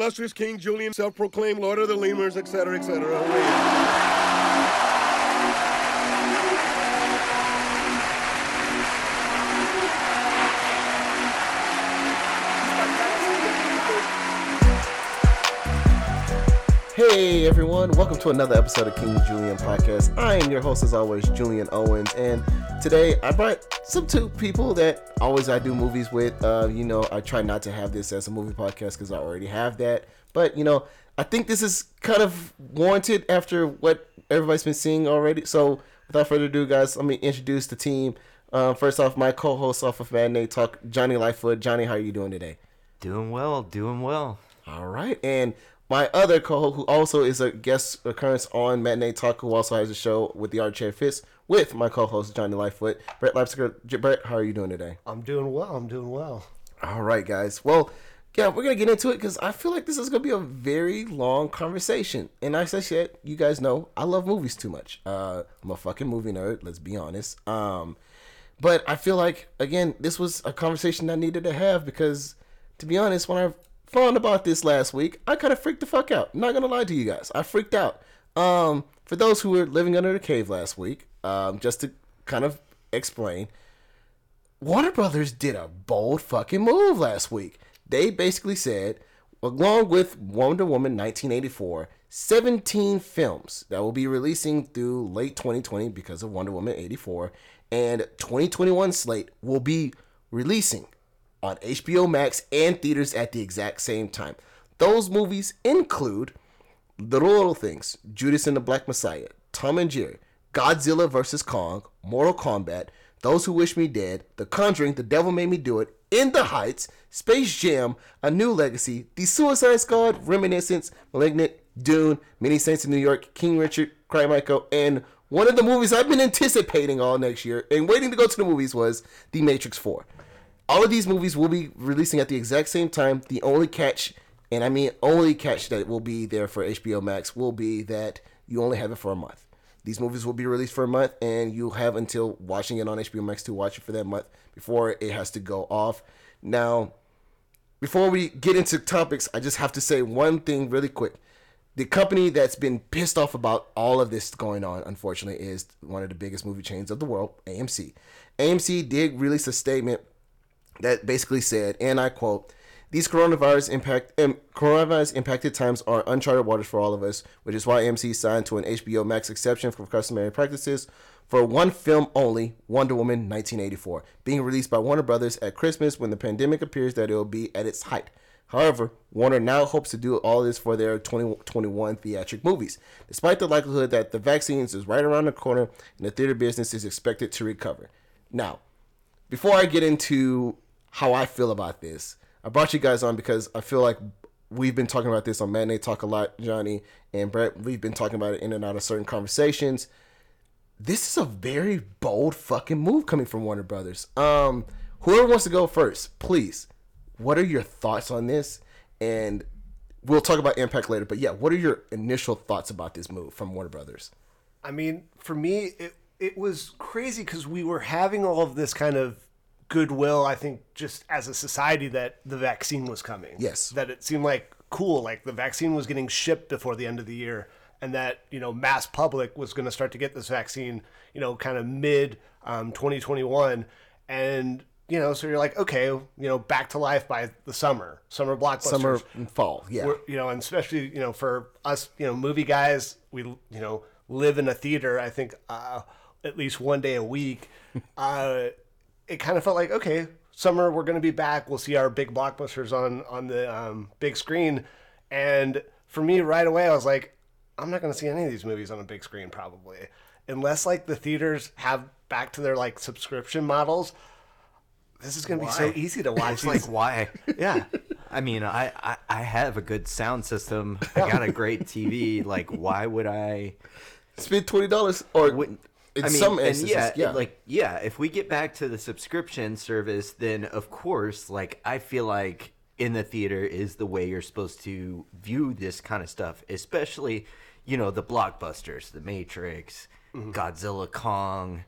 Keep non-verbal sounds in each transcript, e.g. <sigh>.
illustrious King Julien, self-proclaimed Lord of the Lemurs, etc., etc. Hey everyone, welcome to another episode of King Julien Podcast. I am your host as always, Julien Owens, and today I brought some two people that always I do movies with. Uh, you know, I try not to have this as a movie podcast because I already have that, but you know, I think this is kind of warranted after what everybody's been seeing already. So, without further ado, guys, let me introduce the team. Uh, first off, my co-host off of Matinee Talk, Johnny Lightfoot. Johnny, how are you doing today? Doing well, doing well. All right, and my other co-host, who also is a guest occurrence on Matinee Talk, who also has a show with the Armchair Fits with my co-host Johnny Lightfoot, Brett Leipziger. Brett, how are you doing today? I'm doing well. I'm doing well. All right, guys. Well, yeah, we're gonna get into it because I feel like this is gonna be a very long conversation. And I said, you guys know I love movies too much. Uh, I'm a fucking movie nerd. Let's be honest. Um, but I feel like again, this was a conversation I needed to have because, to be honest, when I found about this last week, I kind of freaked the fuck out. I'm not gonna lie to you guys, I freaked out. Um, for those who were living under the cave last week, um, just to kind of explain, Warner Brothers did a bold fucking move last week. They basically said, along with Wonder Woman 1984, 17 films that will be releasing through late 2020 because of Wonder Woman 84, and 2021 slate will be releasing on HBO Max and theaters at the exact same time. Those movies include Little Little Things, Judas and the Black Messiah, Tom and Jerry, Godzilla vs. Kong, Mortal Kombat, Those Who Wish Me Dead, The Conjuring, The Devil Made Me Do It, In the Heights, Space Jam, A New Legacy, The Suicide Squad, Reminiscence, Malignant, Dune, Many Saints in Newark, King Richard, Cry Macho, and one of the movies I've been anticipating all next year and waiting to go to the movies was The Matrix 4 all of these movies will be releasing at the exact same time. The only catch, and I mean only catch that will be there for HBO Max will be that you only have it for a month. These movies will be released for a month, and you'll have until watching it on HBO Max to watch it for that month before it has to go off. Now, before we get into topics, I just have to say one thing really quick. The company that's been pissed off about all of this going on, unfortunately, is one of the biggest movie chains of the world, AMC. AMC did release a statement that basically said, and I quote, these coronavirus impact um, coronavirus impacted times are uncharted waters for all of us, which is why AMC signed to an HBO Max exception for customary practices for one film only, Wonder Woman 1984, being released by Warner Brothers at Christmas when the pandemic appears that it will be at its height. However, Warner now hopes to do all this for their 2021 theatric movies, despite the likelihood that the vaccines is right around the corner and the theater business is expected to recover. Now, before I get into how I feel about this. I brought you guys on because I feel like we've been talking about this on Matinee Talk a lot, Johnny and Brett. We've been talking about it in and out of certain conversations. This is a very bold fucking move coming from Warner Brothers. Um, whoever wants to go first, please. What are your thoughts on this? And we'll talk about impact later. But yeah, what are your initial thoughts about this move from Warner Brothers? I mean, for me, it it was crazy because we were having all of this kind of goodwill, I think, just as a society that the vaccine was coming. Yes. That it seemed like cool, like the vaccine was getting shipped before the end of the year, and that, you know, mass public was going to start to get this vaccine, you know, kind of mid um, 2021. And, you know, so you're like, okay, you know, back to life by the summer, summer blockbusters. Summer and fall, yeah. We're, you know, and especially, you know, for us, you know, movie guys, we, you know, live in a theater, I think, uh, at least one day a week. <laughs> Uh, it kind of felt like okay, summer we're going to be back. We'll see our big blockbusters on on the um, big screen, and for me right away I was like, I'm not going to see any of these movies on a big screen probably, unless like the theaters have back to their like subscription models. This is going to be so easy to <laughs> watch. It's like why? <laughs> yeah. I mean, I, I I have a good sound system. I got a great TV. Like, why would I? Spend twenty dollars or Wouldn't- in I mean, some and instances, yeah, yeah. like yeah, if we get back to the subscription service, then of course, like I feel like in the theater is the way you're supposed to view this kind of stuff, especially you know the blockbusters, The Matrix, mm-hmm. Godzilla, Kong,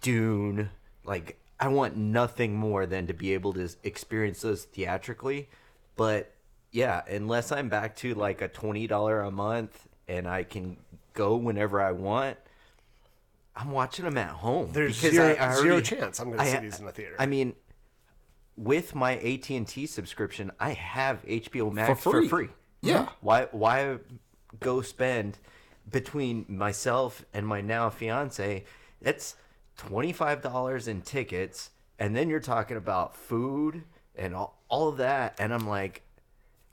Dune. Like I want nothing more than to be able to experience those theatrically, but yeah, unless I'm back to like a twenty dollar a month and I can go whenever I want, I'm watching them at home. There's because zero- I, I zero chance I'm gonna see these in the theater. I mean, with my AT and T subscription, I have HBO Max for free. free. Yeah. Why? Why go spend between myself and my now fiance? That's twenty five dollars in tickets, and then you're talking about food and all, all of that, and I'm like,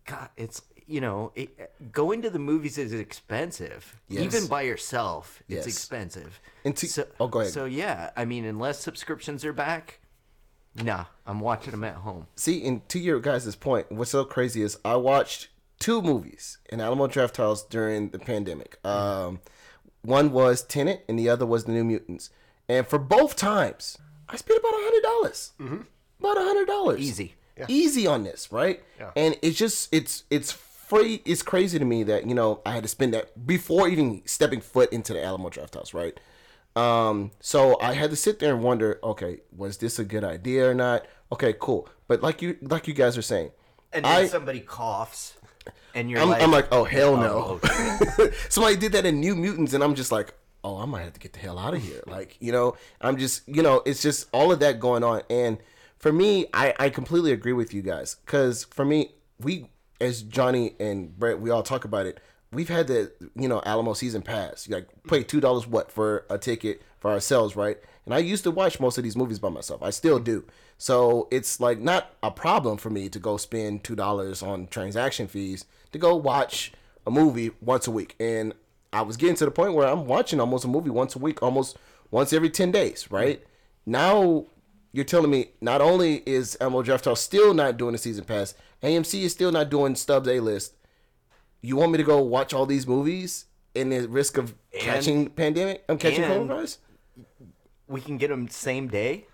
God, it's you know, it, going to the movies is expensive. Yes. Even by yourself, it's Yes. expensive. And to- so, oh, go ahead. So yeah, I mean, unless subscriptions are back, nah, I'm watching them at home. See, and to your guys' point, what's so crazy is I watched two movies in Alamo Drafthouse during the pandemic. Um, one was Tenet, and the other was The New Mutants. And for both times, I spent about a hundred dollars. About a hundred dollars, Easy. easy on this, right? Yeah. And it's just it's it's free. It's crazy to me that you know I had to spend that before even stepping foot into the Alamo Drafthouse, right? Um, so I had to sit there and wonder, okay, was this a good idea or not? Okay, cool. But like you like you guys are saying, And then I somebody coughs, and you're I'm, like, I'm like, oh hell no. oh, <laughs> Somebody did that in New Mutants, and I'm just like, oh, I might have to get the hell out of here. Like, you know, I'm just, you know, it's just all of that going on. And for me, I, I completely agree with you guys. Because for me, we, as Johnny and Brett, we all talk about it. We've had the, you know, Alamo season pass. You like pay two dollars what for a ticket for ourselves, right? And I used to watch most of these movies by myself. I still do. So it's like not a problem for me to go spend two dollars on transaction fees to go watch a movie once a week. And I was getting to the point where I'm watching almost a movie once a week, almost once every 10 days, right? Now you're telling me not only is Alamo Drafthouse still not doing a season pass, AMC is still not doing Stubs A-List. You want me to go watch all these movies in the risk of catching pandemic? I'm catching and- coronavirus? we can get them same day.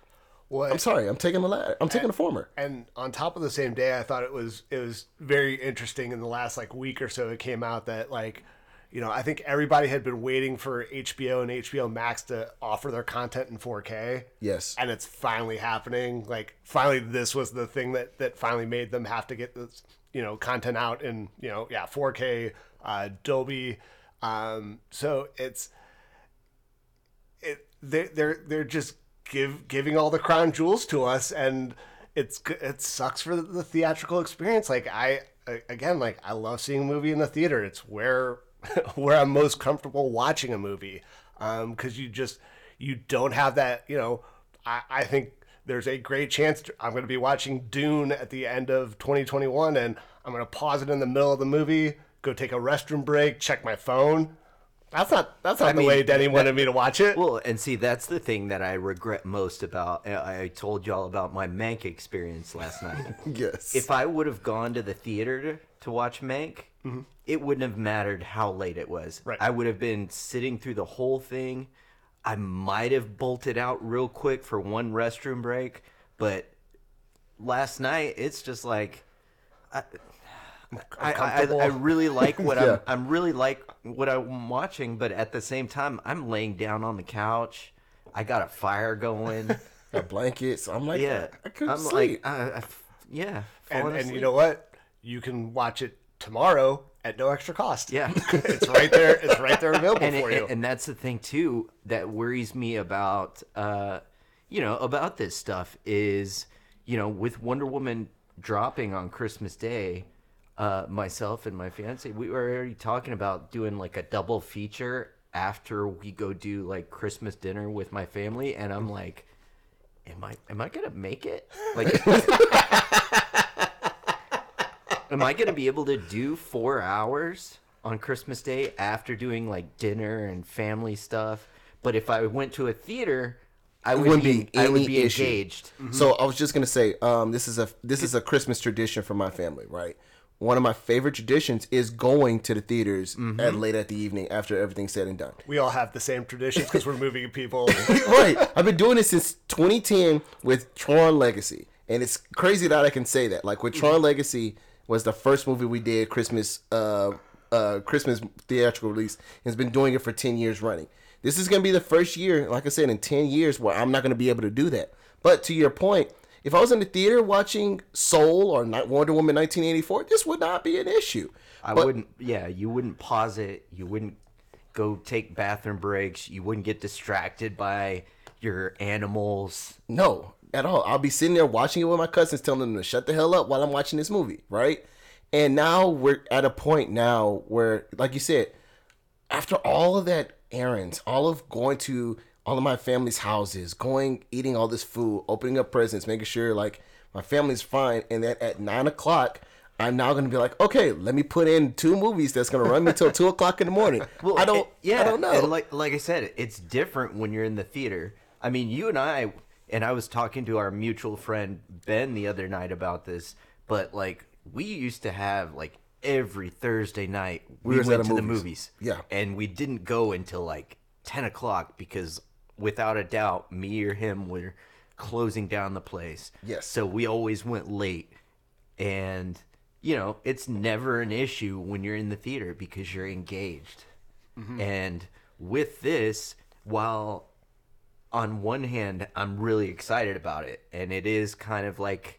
What? I'm sorry, I'm taking the latter. I'm taking the former. and on top of the same day, I thought it was it was very interesting. In the last like week or so, it came out that like, you know, I think everybody had been waiting for HBO and HBO Max to offer their content in 4K. Yes. and it's finally happening. Like, finally, this was the thing that that finally made them have to get this, you know, content out in you know, yeah, 4K, uh, Dolby. Um, so it's it they're they're they're just give giving all the crown jewels to us and it's it sucks for the theatrical experience like I again like i love seeing a movie in the theater it's where <laughs> where i'm most comfortable watching a movie um because you just you don't have that you know i i think there's a great chance to, i'm going to be watching dune at the end of 2021 and i'm going to pause it in the middle of the movie go take a restroom break check my phone that's not that's not the mean, way Denis wanted me to watch it. Well, and see, that's the thing that I regret most about. I I told y'all about my Mank experience last night. <laughs> Yes. if I would have gone to the theater to watch Mank, Mm-hmm. it wouldn't have mattered how late it was. Right. I would have been sitting through the whole thing. I might have bolted out real quick for one restroom break, but last night it's just like I, <sighs> I, I, I really like what <laughs> Yeah. I'm. I'm really like what I'm watching, but at the same time, I'm laying down on the couch. I got a fire going. <laughs> Got blankets. I'm like, yeah, I couldn't I'm sleep. like, I, yeah, and, and you know what? You can watch it tomorrow at no extra cost. Yeah. <laughs> it's right there. It's right there available and, for it- you. and that's the thing too that worries me about uh you know about this stuff is you know with wonder woman dropping on christmas day uh myself and my fiance we were already talking about doing like a double feature after we go do like christmas dinner with my family and i'm like am i am i gonna make it like <laughs> am I gonna be able to do four hours on Christmas Day after doing like dinner and family stuff? But if I went to a theater, I would wouldn't be, be I would be issue. engaged. So I was just gonna say, um, this is a this is a Christmas tradition for my family, right? One of my favorite traditions is going to the theaters Mm-hmm. at late at the evening after everything's said and done. we all have the same traditions because we're movie people. <laughs> right. I've been doing this since 2010 with Tron Legacy, and it's crazy that I can say that. Like with Tron Legacy was the first movie we did Christmas, uh, uh, Christmas theatrical release. and Has been doing it for 10 years running. This is gonna be the first year, like I said, in 10 years where I'm not gonna be able to do that. But to your point, If I was in the theater watching Soul or Wonder Woman 1984, this would not be an issue. I But- wouldn't. Yeah, you wouldn't pause it. You wouldn't go take bathroom breaks. You wouldn't get distracted by your animals. No, at all. I'll be sitting there watching it with my cousins, telling them to shut the hell up while I'm watching this movie, right? And now we're at a point now where, like you said, after all of that errands, all of going to all of my family's houses, going eating all this food, opening up presents, making sure like my family's fine, and then at nine o'clock. I'm now gonna be like, okay, let me put in two movies that's gonna run me till two o'clock in the morning. <laughs> I don't, it- yeah, I don't know. Like like I said, it's different when you're in the theater. I mean, you and I, and I was talking to our mutual friend Ben the other night about this. But like, we used to have like every Thursday night we, We went to the the movies. movies. Yeah. and we didn't go until like ten o'clock because, without a doubt, me or him were closing down the place. Yes. So we always went late, and you know it's never an issue when you're in the theater because you're engaged. Mm-hmm. And with this, while on one hand I'm really excited about it, and it is kind of like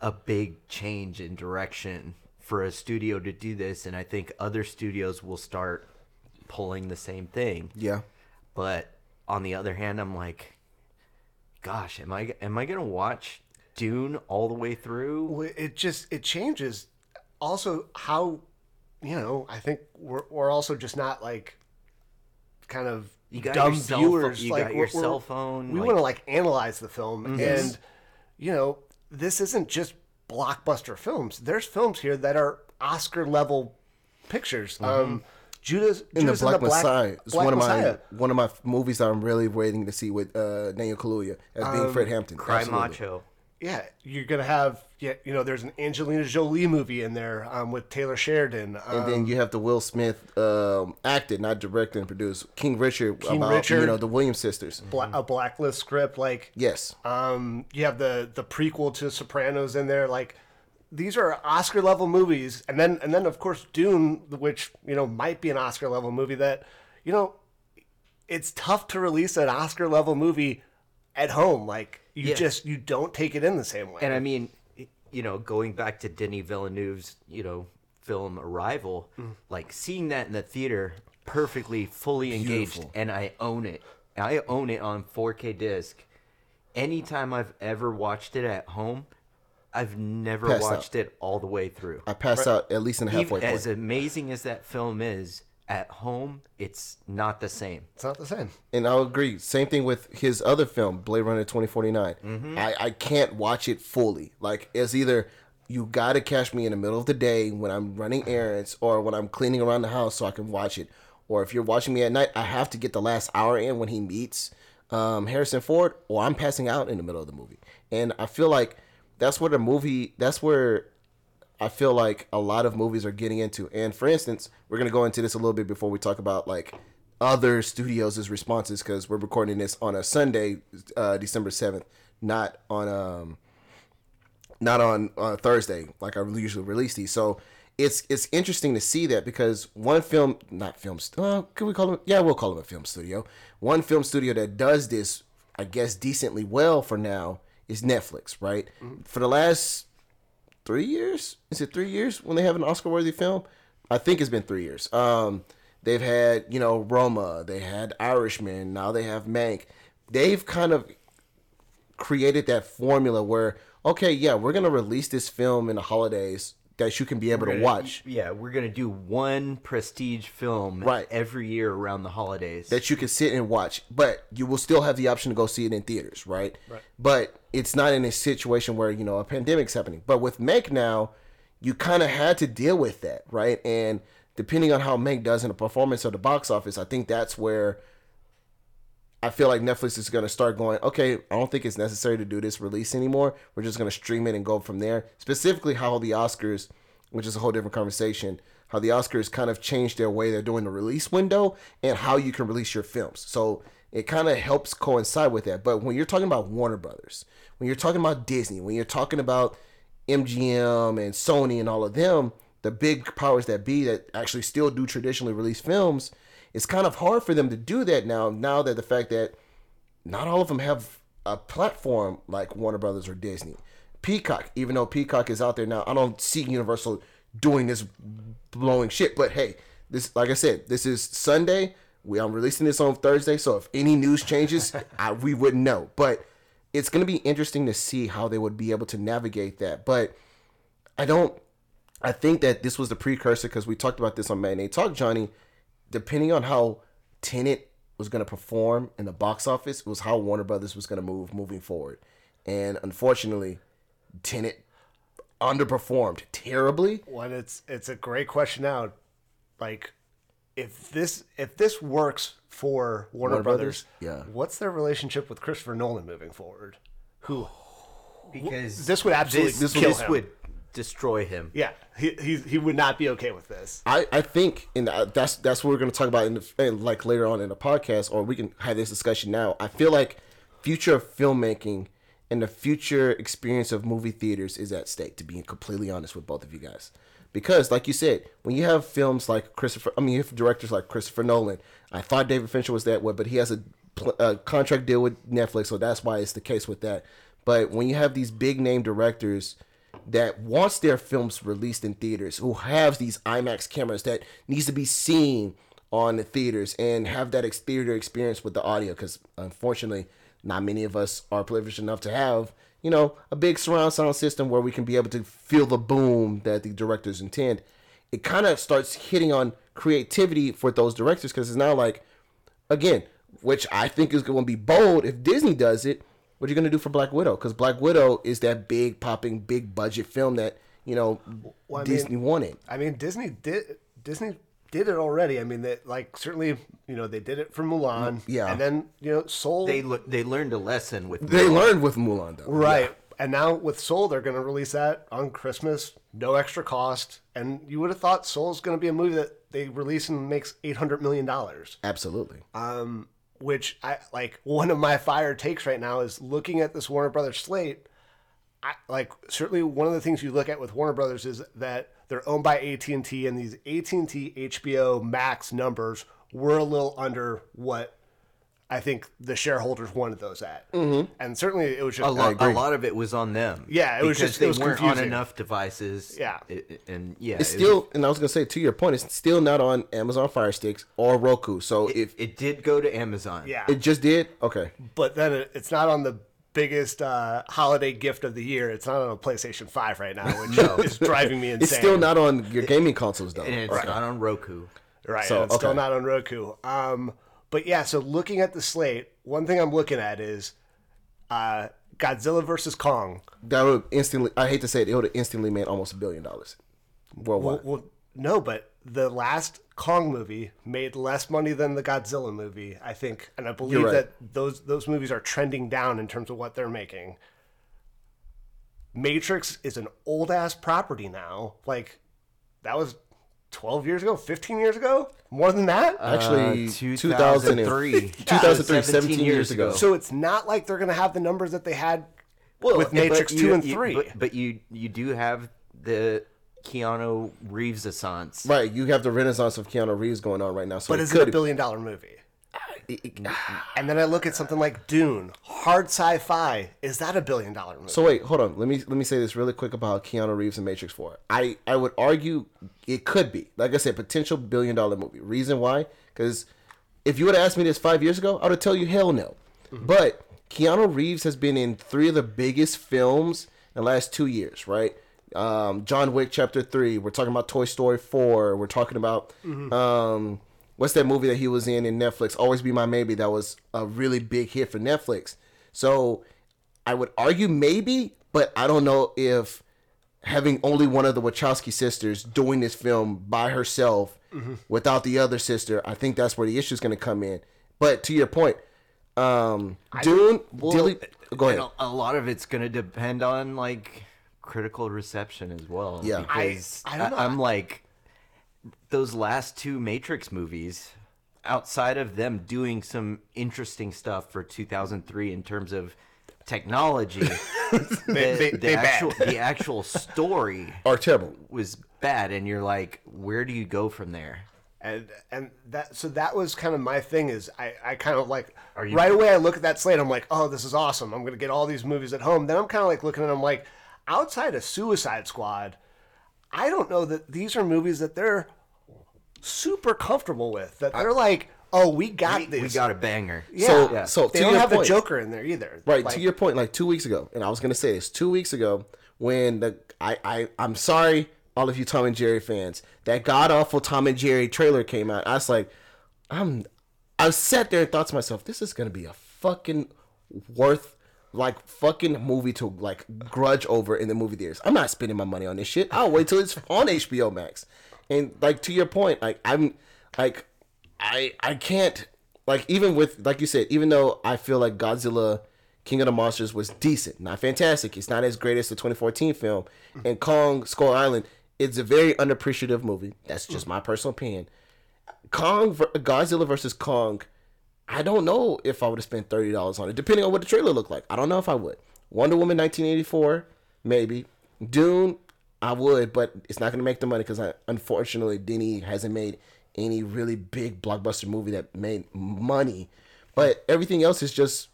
a big change in direction for a studio to do this, and I think other studios will start pulling the same thing. yeah, But on the other hand, I'm like, gosh, am I am I gonna watch Dune all the way through? Well, it just it changes. Also, how you know, I think we're we're also just not like kind of You got dumb your cell viewers. you like got your we're- we're- cell phone, We like- want to like analyze the film, and you know, this isn't just blockbuster films. There's films here that are Oscar level pictures. Um, Judas in the Black and Messiah. is Black one of Messiah. my one of my movies that I'm really waiting to see with uh, Daniel Kaluuya as being Fred Hampton. Cry Absolutely. Macho. Yeah, you're gonna have yeah, you know, there's an Angelina Jolie movie in there um, with Taylor Sheridan. Um, And then you have the Will Smith um, acted, not directed and produced, King Richard King about Richard. you know the Williams sisters. Bla- a blacklist script like Yes, um you have the the prequel to sopranos in there like these are oscar level movies and then and then of course dune which you know might be an oscar level movie that you know it's tough to release an oscar level movie at home like you Yes. just you don't take it in the same way And I mean, you know, going back to Denis Villeneuve's, you know, film Arrival, Mm. like seeing that in the theater, perfectly, fully engaged, Beautiful. and I own it. I own it on 4K disc. Anytime I've ever watched it at home, I've never Passed out. watched it all the way through. I passed out at least in the halfway Even point. as amazing as that film is, at home, it's not the same. it's not the same and I'll agree. Same thing with his other film, Blade Runner 2049. Mm-hmm. I, I can't watch it fully. Like it's either you got to catch me in the middle of the day when I'm running errands or when I'm cleaning around the house so I can watch it. Or if you're watching me at night, I have to get the last hour in when he meets um, Harrison Ford, or I'm passing out in the middle of the movie. And I feel like that's where the movie. That's where I feel like a lot of movies are getting into. And for instance, we're gonna go into this a little bit before we talk about like other studios' responses because we're recording this on a Sunday, uh, December seventh, not on um, not on uh, Thursday like I usually release these. So it's it's interesting to see that because one film, not film, uh, can we call them? Yeah, we'll call them a film studio. One film studio that does this, I guess, decently well for now is Netflix, right? For the last three years. Is it three years when they have an Oscar-worthy film? I think it's been three years. Um, they've had you know Roma, they had Irishman, now they have Mank. They've kind of created that formula where okay, yeah, we're gonna release this film in the holidays that you can be able to watch. Yeah, we're gonna do one prestige film Right. every year around the holidays. that you can sit and watch, but you will still have the option to go see it in theaters, right? Right. But it's not in a situation where you know a pandemic's happening. But with Mank now, you kind of had to deal with that, right? And depending on how Mank does in the performance of the box office, I think that's where I feel like Netflix is going to start going. Okay, I don't think it's necessary to do this release anymore. We're just going to stream it and go from there. Specifically, how the Oscars, which is a whole different conversation, how the Oscars kind of changed their way they're doing the release window and how you can release your films. So it kind of helps coincide with that. But when you're talking about Warner Brothers, when you're talking about Disney, when you're talking about MGM and Sony and all of them, the big powers that be that actually still do traditionally release films, it's kind of hard for them to do that now. Now that the fact that not all of them have a platform like Warner Brothers or Disney. Peacock, even though Peacock is out there now, I don't see Universal doing this blowing shit. But hey, this like I said, this is Sunday. We I'm releasing this on Thursday, so if any news changes, <laughs> I, we wouldn't know. But it's gonna be interesting to see how they would be able to navigate that. But I don't. I think that this was the precursor because we talked about this on Matinee Talk, Johnny. Depending on how Tenet was going to perform in the box office, it was how Warner Brothers was going to move moving forward. And unfortunately, Tenet underperformed terribly. When it's it's a great question now. Like, if this if this works for Warner, Warner Brothers, Brothers? Yeah. what's their relationship with Christopher Nolan moving forward? Who? because This would absolutely this, kill this him. would destroy him. Yeah, he, he he would not be okay with this. I, I think, and uh, that's that's what we're going to talk about in the, in, like later on in the podcast, or we can have this discussion now. I feel like future of filmmaking and the future experience of movie theaters is at stake. To be completely honest with both of you guys, because like you said, when you have films like Christopher, I mean, you have directors like Christopher Nolan. I thought David Fincher was that way, but he has a, a contract deal with Netflix, so that's why it's the case with that. But when you have these big name directors that wants their films released in theaters, who have these IMAX cameras that needs to be seen on the theaters and have that theater experience with the audio, because unfortunately, not many of us are privileged enough to have, you know, a big surround sound system where we can be able to feel the boom that the directors intend. It kind of starts hitting on creativity for those directors because it's now like, again, which I think is going to be bold if Disney does it. What are you going to do for Black Widow? Because Black Widow is that big popping, big budget film that you know Well, Disney mean- wanted. I mean, Disney did Disney did it already. I mean, that like certainly you know they did it for Mulan. Yeah. and then you know Soul. They le- they learned a lesson with They Mulan. learned with Mulan though. right. And now with Soul, they're going to release that on Christmas, no extra cost. And you would have thought Soul's going to be a movie that they release and makes eight hundred million dollars. Absolutely. um, which I like. One of my fire takes right now is looking at this Warner Brothers slate. I, like certainly one of the things you look at with Warner Brothers is that they're owned by AT and T, and these AT and T HBO Max numbers were a little under what I think the shareholders wanted those at, mm-hmm. and certainly it was just A lot, a lot of it was on them. Yeah, it was because just- it they was weren't on enough devices. Yeah. I- I- and yeah, It's it was- still, and I was gonna say to your point, it's still not on Amazon Fire Sticks or Roku. So it, if it did go to Amazon. yeah. it just did, okay, but then it, it's not on the biggest uh, holiday gift of the year. It's not on a PlayStation Five right now, which <laughs> is driving me insane. it's still not on your gaming consoles though. and it's not on Roku. Right. So, and it's still not on Roku. Um, but yeah, so looking at the slate, one thing I'm looking at is uh, Godzilla versus Kong. That would instantly. I hate to say it, it would have instantly made almost a billion dollars worldwide. Well, well, no, but the last Kong movie made less money than the Godzilla movie, I think, and I believe right. that those those movies are trending down in terms of what they're making. Matrix is an old ass property now. Like that was 12 years ago, 15 years ago, more than that. Actually, Uh, 2003, 2003. 2003, 17 17 years years ago. ago. so it's not like they're going to have the numbers that they had with Matrix you- 2 and you- 3. But, but you you do have the Keanu Reeves assance. Right, you have the renaissance of Keanu Reeves going on right now. So but it is it a billion dollar movie? it- it- And then I look at something like Dune, hard sci-fi. Is that a billion dollar movie? So wait, hold on. Let me let me say this really quick about Keanu Reeves and Matrix Four. I I would argue it could be, like I said, potential billion dollar movie. Reason why? Because if you would have asked me this five years ago, I would have told you hell no. Mm-hmm. But Keanu Reeves has been in three of the biggest films in the last two years, right? Um, John Wick Chapter Three. We're talking about Toy Story Four. We're talking about um, what's that movie that he was in in Netflix? Always Be My Maybe. That was a really big hit for Netflix. So I would argue maybe, but I don't know if having only one of the Wachowski sisters doing this film by herself without the other sister, I think that's where the issue is going to come in. But to your point, um, Dune, Dilly, go ahead. A, a lot of it's going to depend on like critical reception as well. Yeah. I- because I don't know. I, am like those last two Matrix movies. Outside of them doing some interesting stuff for 2003 in terms of technology, <laughs> the, they- the they bad. actual the actual story <laughs> Are terrible. was bad, and you're like, where do you go from there? and and that so that was kind of my thing is I I kind of like Are you- right away I look at that slate I'm like oh this is awesome I'm gonna get all these movies at home then I'm kind of like looking at them like outside of Suicide Squad I don't know that these are movies that they're super comfortable with that they're like oh we got We, this we got a banger. yeah So- Yeah. so they don't have the Joker in there either Right Like, to your point, like two weeks ago, and I was gonna say this two weeks ago when the I I I'm sorry, all of you Tom and Jerry fans, that god awful Tom and Jerry trailer came out. I was like, I'm I sat there and thought to myself, this is gonna be a fucking worth like fucking movie to like grudge over in the movie theaters. I'm not spending my money on this shit. I'll wait till it's on HBO Max. And like to your point, like I'm like I I can't like even with like you said, even though I feel like Godzilla King of the Monsters was decent, not fantastic. It's not as great as the 2014 film. And Kong Skull Island, it's a very unappreciative movie. That's just my personal opinion. Kong Godzilla versus Kong, I don't know if I would have spent thirty dollars on it, depending on what the trailer looked like. I don't know if I would. Wonder Woman 1984, maybe. Dune, I would, but it's not going to make the money because unfortunately, Denis hasn't made any really big blockbuster movie that made money. But everything else is just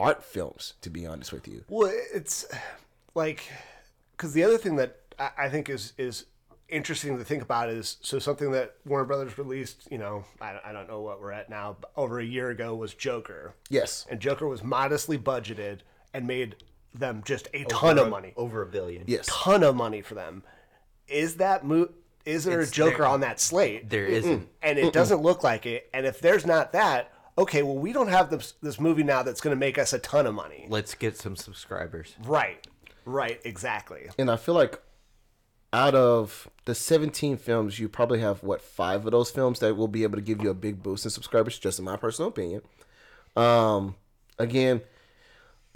art films, to be honest with you. Well, it's like because the other thing that I, I think is is interesting to think about is so something that Warner Brothers released. You know, I, I don't know what we're at now. But over a year ago was Joker, Yes. and Joker was modestly budgeted and made them just a ton of money, Over a billion. Yes. ton of money for them. Is that mo- Is there It's a Joker there. on that slate? There isn't. and it doesn't look like it. And if there's not that, okay, well, we don't have this this movie now that's going to make us a ton of money. Let's get some subscribers. Right. Right. Exactly. And I feel like out of the 17 films, you probably have what five of those films that will be able to give you a big boost in subscribers, just in my personal opinion. Um, again,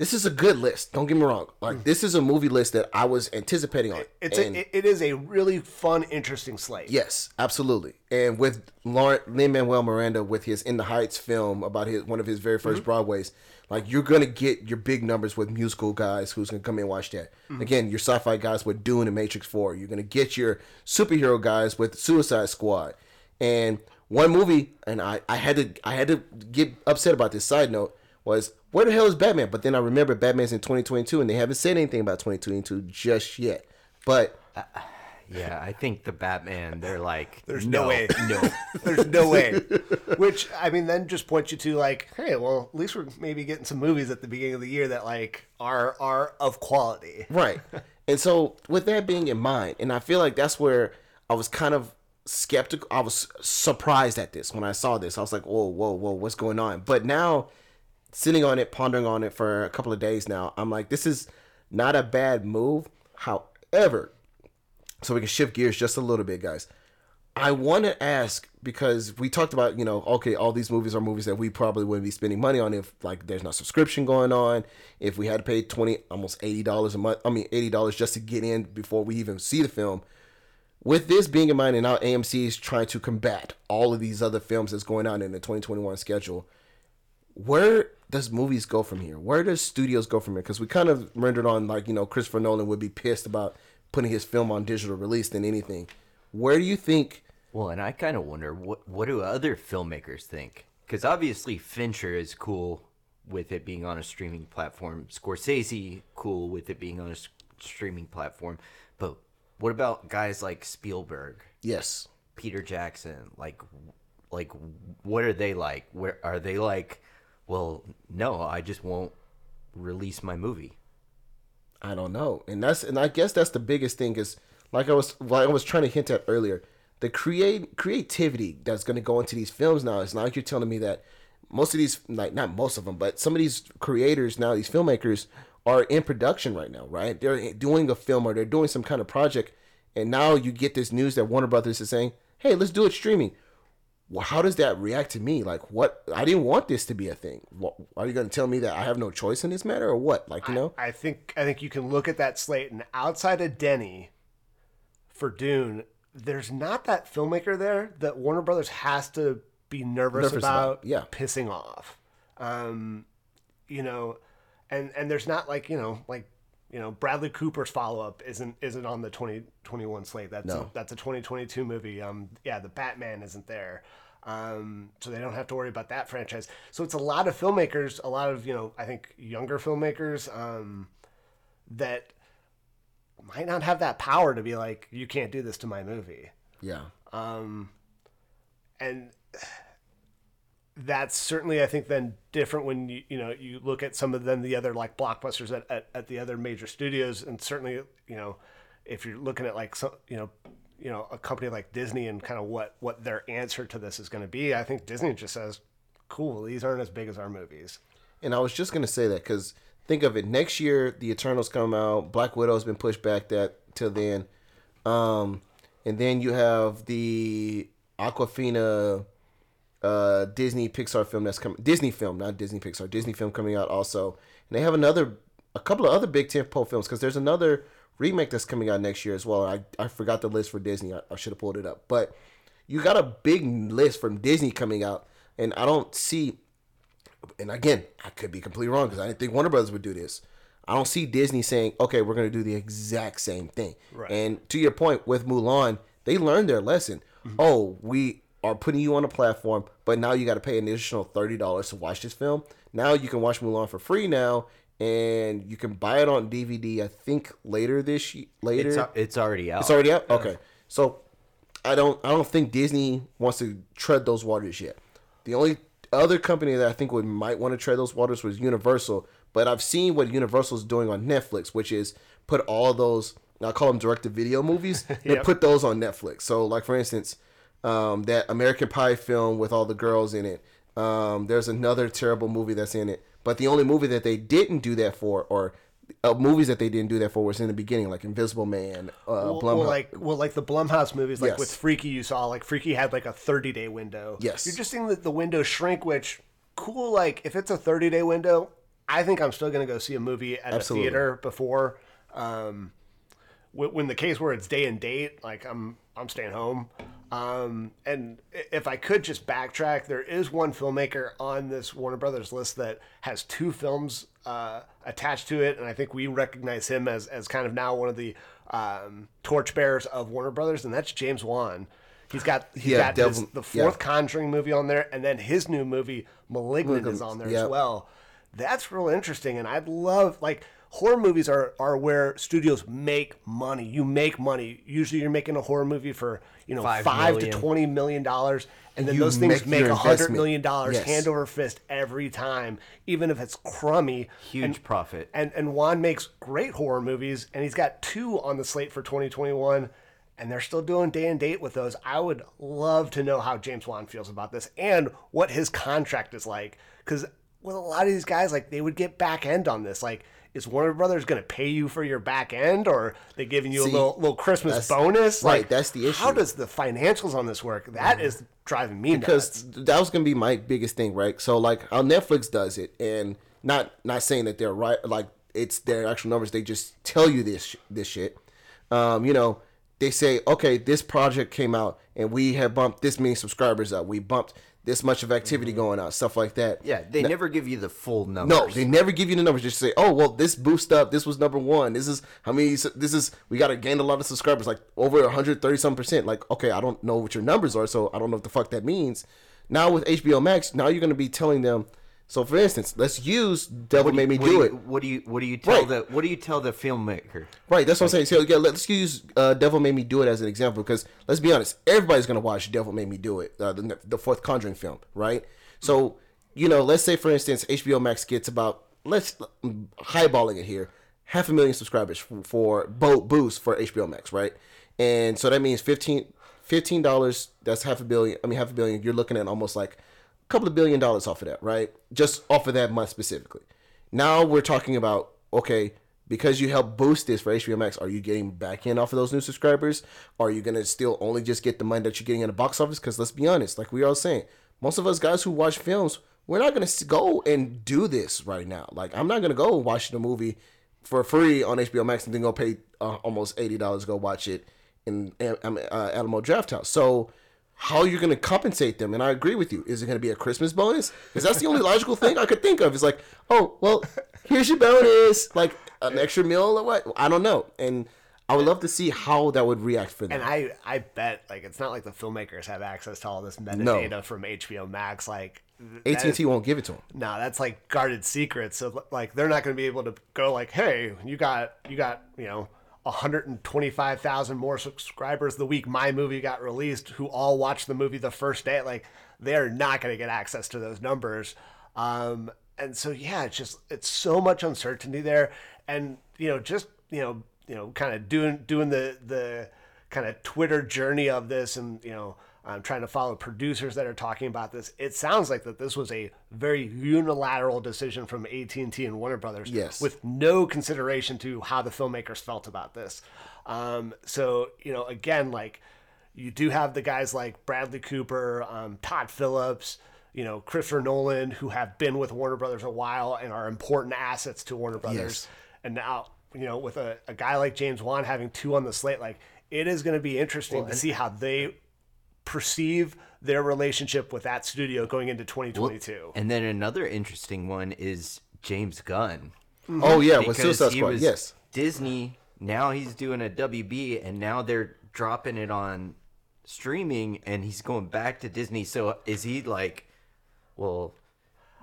this is a good list. Don't get me wrong. Like mm. this is a movie list that I was anticipating on. It's And- a, it- is a really fun, interesting slate. Yes, absolutely. And with Lin Manuel Miranda with his In the Heights film about his one of his very 1st mm-hmm. Broadways, like you're gonna get your big numbers with musical guys who's gonna come in and watch that. Mm-hmm. Again, your sci-fi guys with Dune and Matrix Four. You're gonna get your superhero guys with Suicide Squad. And one movie, and I, I had to I had to get upset about this. Side note was where the hell is Batman? But then I remember Batman's in 2022, and they haven't said anything about 2022 just yet. But uh, uh, Yeah, I think the Batman. They're like, <laughs> <laughs> There's no way. no. There's no way. Which I mean, then just points you to like, hey, well, at least we're maybe getting some movies at the beginning of the year that like are are of quality. Right. <laughs> And so, with that being in mind, and I feel like that's where I was kind of skeptical. I was surprised at this when I saw this. I was like, whoa, whoa, whoa, what's going on? But now, sitting on it, pondering on it for a couple of days now, I'm like, this is not a bad move. However, so we can shift gears just a little bit, guys. I want to ask because we talked about, you know, okay, all these movies are movies that we probably wouldn't be spending money on if like there's no subscription going on, if we had to pay 20 almost $80 a month, I mean $80 just to get in before we even see the film. With this being in mind and now AMC is trying to combat all of these other films that's going on in the 2021 schedule, where does movies go from here? Where does studios go from here? Because we kind of rendered on like you know Christopher Nolan would be pissed about putting his film on digital release than anything. Where do you think? Well, and I kind of wonder what what do other filmmakers think? Because obviously Fincher is cool with it being on a streaming platform. Scorsese cool with it being on a streaming platform. But what about guys like Spielberg, Yes, Peter Jackson? Like, like what are they like? Where are they like? Well, no, I just won't release my movie. I don't know, and that's and I guess that's the biggest thing is like I was like I was trying to hint at earlier. The create creativity that's going to go into these films now. is not like you're telling me that most of these, like not most of them, but some of these creators now, these filmmakers are in production right now, right? They're doing a film or they're doing some kind of project, and now you get this news that Warner Brothers is saying, "Hey, let's do it streaming." Well, how does that react to me? Like, what? I didn't want this to be a thing. What, are you going to tell me that I have no choice in this matter, or what? Like, you know? I think I think you can look at that slate and outside of Denny for Dune, there's not that filmmaker there that Warner Brothers has to be nervous, Nervous about, about, yeah. pissing off. Um, you know, and and there's not like you know like you know, Bradley Cooper's follow up isn't isn't on the 2021 slate. That's No. a, that's a 2022 movie. Um, yeah, the Batman isn't there. Um, so they don't have to worry about that franchise. So it's a lot of filmmakers, a lot of you know, I think younger filmmakers um, that might not have that power to be like, you can't do this to my movie Yeah. Um, and that's certainly I think then different when you you know you look at some of them the other like blockbusters at, at, at the other major studios and certainly you know if you're looking at like some you know you know a company like Disney and kind of what what their answer to this is going to be I think Disney just says cool these aren't as big as our movies And I was just gonna say that because think of it. Next year, the Eternals come out. Black Widow's been pushed back that till then, um, and then you have the Awkwafina uh, Disney Pixar film that's coming. Disney film, not Disney Pixar. Disney film coming out also, and they have another, a couple of other big tentpole films because there's another remake that's coming out next year as well. I I forgot the list for Disney. I, I should have pulled it up, but you got a big list from Disney coming out, and I don't see and again, I could be completely wrong because I didn't think Warner Brothers would do this. I don't see Disney saying, "Okay, we're going to do the exact same thing." Right. And to your point with Mulan, they learned their lesson. Oh, we are putting you on a platform, but now you got to pay an additional thirty dollars to watch this film. Now you can watch Mulan for free now, and you can buy it on DVD. I think later this year, later. It's, it's already out. It's already out. Okay, so I don't I don't think Disney wants to tread those waters yet. The only other company that I think would might want to tread those waters was Universal, but I've seen what Universal is doing on Netflix, which is put all those I call them direct to video movies. <laughs> They Yep. put those on Netflix. So like for instance, um, that American Pie film with all the girls in it. Um, there's another terrible movie that's in it, but the only movie that they didn't do that for, or uh, movies that they didn't do that for, was in the beginning, like Invisible Man, uh, well, Blumhouse. well, like well like the Blumhouse movies like Yes. with Freaky you saw like Freaky had like a 30 day window Yes. you're just seeing the, the window shrink which cool like if it's a 30 day window I think I'm still gonna go see a movie at Absolutely. a theater before um when, when the case where it's day and date like I'm I'm staying home um and if I could just backtrack there is one filmmaker on this Warner Brothers list that has two films uh attached to it and I think we recognize him as as kind of now one of the um torchbearers of Warner Brothers and that's James Wan He's got he's Yeah, got his, Devil- the yeah. fourth Conjuring movie on there, and then his new movie Malignant is on there yeah. as well. That's real interesting, and I'd love like horror movies are are where studios make money. You make money. Usually, you're making a horror movie for you know Five five, to twenty million dollars, and then You those things make make a hundred million dollars Yes. hand over fist every time, even if it's crummy. Huge And- profit. and and Wan makes great horror movies, and he's got two on the slate for 2021, and they're still doing day and date with those. I would love to know how James Wan feels about this and what his contract is like, because with a lot of these guys, like they would get back end on this. Like, is Warner Brothers going to pay you for your back end, or are they giving you See, a little little Christmas bonus? right, Like, that's the issue. How does the financials on this work? That is driving me nuts. because that was gonna be my biggest thing, right? So like how Netflix does it, and not not saying that they're right, like it's their actual numbers. They just tell you this this shit. Um, you know, they say, okay, this project came out, and we have bumped this many subscribers up. We bumped this much of activity mm-hmm. going on, stuff like that. Yeah, they never give you the full numbers. No, they never give you the numbers. Just say, "Oh, well, this boost up. This was number one. This is how many. This is we got to gain a lot of subscribers, like over 130 some percent. Like, okay, I don't know what your numbers are, so I don't know what the fuck that means. Now with HBO Max, now you're gonna be telling them. So, for instance, let's use Devil Made Me Do you, It. What do you what do you tell Right. the what do you tell the filmmaker? Right, that's what I'm saying. So yeah, let's use uh, Devil Made Me Do It as an example because let's be honest, everybody's gonna watch Devil Made Me Do It, uh, the, the fourth Conjuring film, right? So you know, let's say for instance, HBO Max gets about let's highballing it here, half a million subscribers for, for bo- boost for HBO Max, right? And so that means 15 dollars. That's half a billion. I mean, half a billion. You're looking at almost like couple of billion dollars off of that, right? Just off of that month specifically. Now we're talking about okay, because you help boost this for HBO Max, are you getting back in off of those new subscribers? Are you gonna still only just get the money that you're getting in the box office? Because let's be honest, like we are all saying, most of us guys who watch films, we're not gonna go and do this right now. Like I'm not gonna go watch the movie for free on HBO Max and then go pay uh, almost eighty dollars to go watch it in um, uh, Alamo Drafthouse. So how you're going to compensate them. And I agree with you. Is it going to be a Christmas bonus? Because that's the only logical thing I could think of. Is like, oh, well, here's your bonus. Like, an extra meal or what? I don't know. And I would love to see how that would react for them. And I, I bet like it's not like the filmmakers have access to all this metadata from HBO Max. Like AT and T won't give it to them. No, that's like guarded secrets. So like they're not going to be able to go like, hey, you got you got you know. 125,000 more subscribers the week my movie got released who all watched the movie the first day like they're not going to get access to those numbers. Um and so yeah it's just it's so much uncertainty there. And you know just you know you know kind of doing doing the the kind of Twitter journey of this, and you know, I'm trying to follow producers that are talking about this. It sounds like that this was a very unilateral decision from AT and Warner Brothers, Yes. with no consideration to how the filmmakers felt about this. Um, so you know, again, like you do have the guys like Bradley Cooper, um, Todd Phillips. You know, Christopher Nolan, who have been with Warner Brothers a while and are important assets to Warner Brothers. Yes. And now, you know, with a, a guy like James Wan having two on the slate, like it is going to be interesting to see how they perceive their relationship with that studio going into 2022. And then another interesting one is James Gunn. Mm-hmm. Oh yeah, with because Suicide he Squad. Yes. Disney. Now he's doing a WB, and now they're dropping it on streaming, and he's going back to Disney. So is he like, well,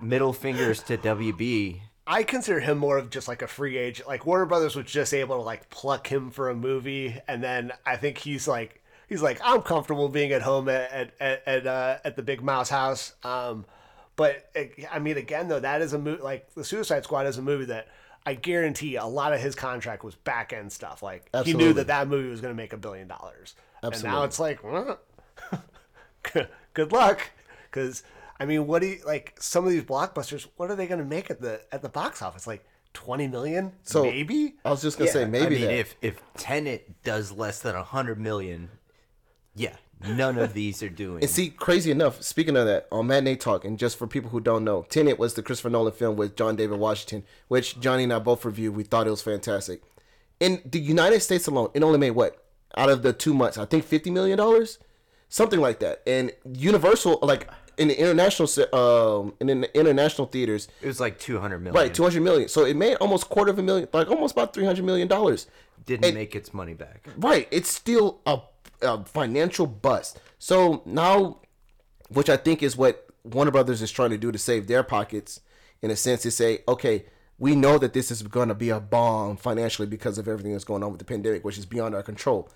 middle fingers to WB? I consider him more of just like a free agent. Like Warner Brothers was just able to like pluck him for a movie, and then I think he's like he's like I'm comfortable being at home at at at, at, uh, at the Big Mouse house. Um, but eh, I mean, again though, that is a movie like the Suicide Squad is a movie that I guarantee a lot of his contract was back end stuff. Like he knew that that movie was going to make a billion dollars, and now it's like. well, <laughs> good luck because i mean what do you like some of these blockbusters what are they going to make at the at the box office like 20 million So maybe I was just gonna Yeah, say I maybe mean, that. if if Tenet does less than a hundred million, yeah, none of these are doing. And see, crazy enough, speaking of that, on Matinee Talk, and just for people who don't know, Tenet was the Christopher Nolan film with John David Washington, which Johnny and I both reviewed. We thought it was fantastic. In the United States alone, it only made what? Out of the two months, I think $50 million? Something like that. And Universal, like in the international, um, in the international theaters, it was like two hundred million. right, 200 million. So it made almost quarter of a million, like almost about $300 million. didn't and- make its money back. Right. It's still a, a financial bust. So now, which I think is what Warner Brothers is trying to do to save their pockets, in a sense, is say, okay, we know that this is going to be a bomb financially because of everything that's going on with the pandemic, which is beyond our control.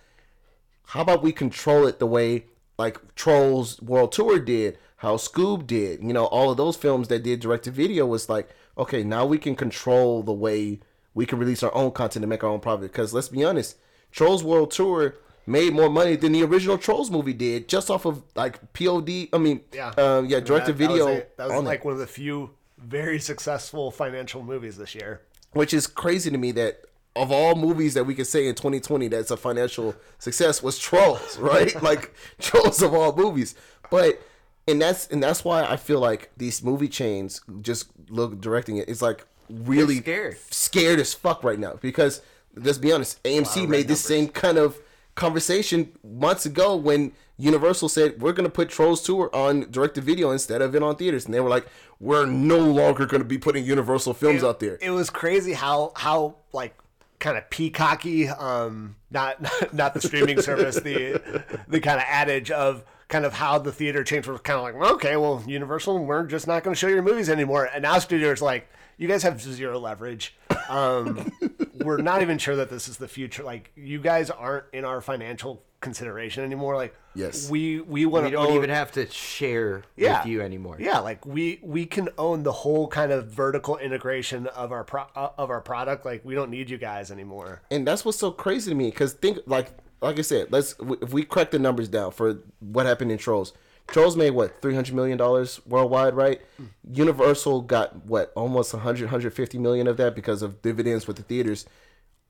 How about we control it the way like Trolls World Tour did, how Scoob did, you know, all of those films that did direct to video was like, okay, now we can control the way we can release our own content and make our own profit. Because let's be honest, Trolls World Tour made more money than the original Trolls movie did just off of like POD. I mean, yeah um, yeah, direct to That- that was video. a- that was, on it. like one of the few very successful financial movies this year which is crazy to me that of all movies that we could say in 2020 that's a financial success was trolls <laughs> right like <laughs> trolls of all movies but and that's and that's why i feel like these movie chains just look directing it it's like really scared. scared as fuck right now because let's be honest amc made this same kind of conversation months ago when universal said we're going to put trolls tour on direct to video instead of it on theaters. And they were like we're no longer going to be putting universal films out there. it was crazy how how like kind of peacocky um not <laughs> not the streaming service the the kind of adage of kind of how the theater changed was kind of like well, okay well universal we're just not going to show your movies anymore. And now studios like you guys have zero leverage um we're not even sure that this is the future like you guys aren't in our financial consideration anymore like Yes. we we want We to don't own, even have to share yeah. with you anymore. Yeah, like we we can own the whole kind of vertical integration of our pro- uh, of our product. Like we don't need you guys anymore. and that's what's so crazy to me because think like like i said let's if we crack the numbers down for what happened in trolls trolls made what 300 million dollars worldwide right? Hmm. Universal got what almost 100 150 million of that because of dividends with the theaters.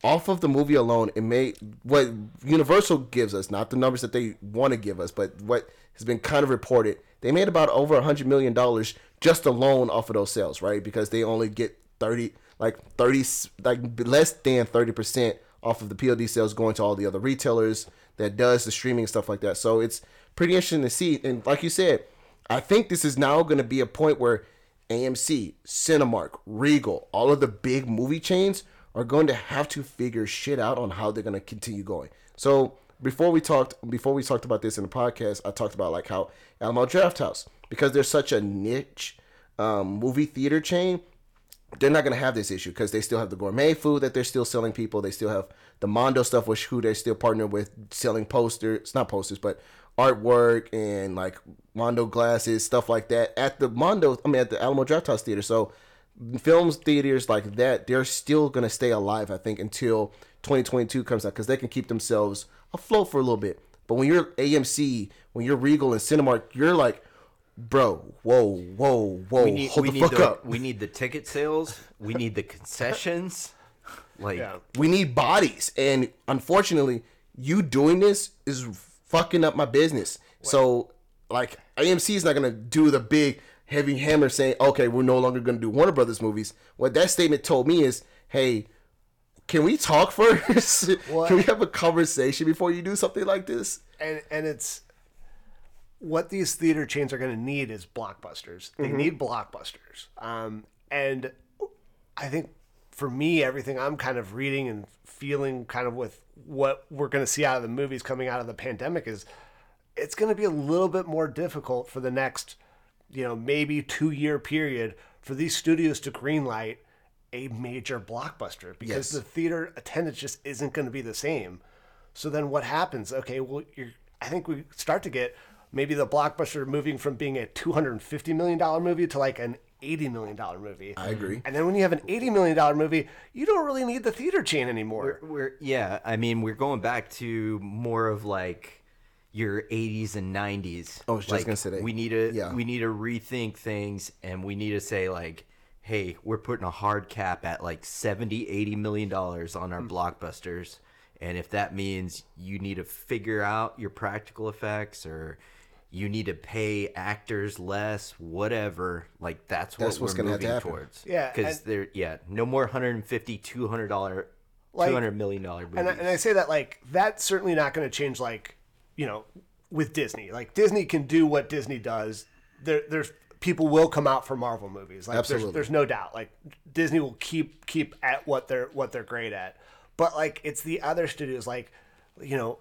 Off of the movie alone it made what universal gives us not the numbers that they want to give us but what has been kind of reported they made about over 100 million dollars just alone off of those sales right? Because they only get 30 like 30 like less than 30% off of the POD sales going to all the other retailers that does the streaming stuff like that so it's pretty interesting to see and like you said I think this is now going to be a point where AMC, Cinemark, Regal, all of the big movie chains are going to have to figure shit out on how they're going to continue going. So before we talked before we talked about this in the podcast, I talked about like how Alamo Drafthouse because they're such a niche um, movie theater chain they're not going to have this issue because they still have the gourmet food that they're still selling people. They still have the Mondo stuff, which who they're still partnered with, selling posters, not posters, but artwork and like Mondo glasses, stuff like that at the Mondo. I mean, at the Alamo Drafthouse Theater. So films theaters like that, they're still going to stay alive, I think, until 2022 comes out because they can keep themselves afloat for a little bit. But when you're AMC, when you're Regal and Cinemark, you're like bro, whoa, whoa, whoa, We need, hold we the need fuck the, up. We need the ticket sales. We need the concessions. Like, Yeah. We need bodies, and unfortunately, you doing this is fucking up my business. So, like, AMC is not gonna do the big heavy hammer saying, "Okay, we're no longer gonna do Warner Brothers movies." What that statement told me is, "Hey." Can we talk <laughs> first? Can we have a conversation before you do something like this? and and it's what these theater chains are going to need is blockbusters. They need blockbusters. Um, and I think for me, everything I'm kind of reading and feeling kind of with what we're going to see out of the movies coming out of the pandemic is it's going to be a little bit more difficult for the next, you know, maybe two year period for these studios to greenlight a major blockbuster because Yes. the theater attendance just isn't going to be the same. So then what happens? Okay, well, you're, I think we start to get maybe the blockbuster moving from being a $250 million movie to like an $80 million movie. I agree. And then when you have an $80 million movie, you don't really need the theater chain anymore. we're yeah. I mean, we're going back to more of like your 80s and 90s. I was just Like, gonna say that. We need to Yeah. we need to rethink things, and we need to say like, hey, we're putting a hard cap at like 70, 80 million dollars on our Hmm. blockbusters. And if that means you need to figure out your practical effects or you need to pay actors less, whatever, like that's what That's we're gonna have to moving happen. towards. Yeah, because and- they're yeah, no more 150 200 dollar, Like- 200 million dollar movies. and I, and I say that like that's certainly not going to change like you know with Disney like Disney can do what Disney does there there's people will come out for Marvel movies like Absolutely. there's, there's no doubt like Disney will keep keep at what they're what they're great at but like it's the other studios like you know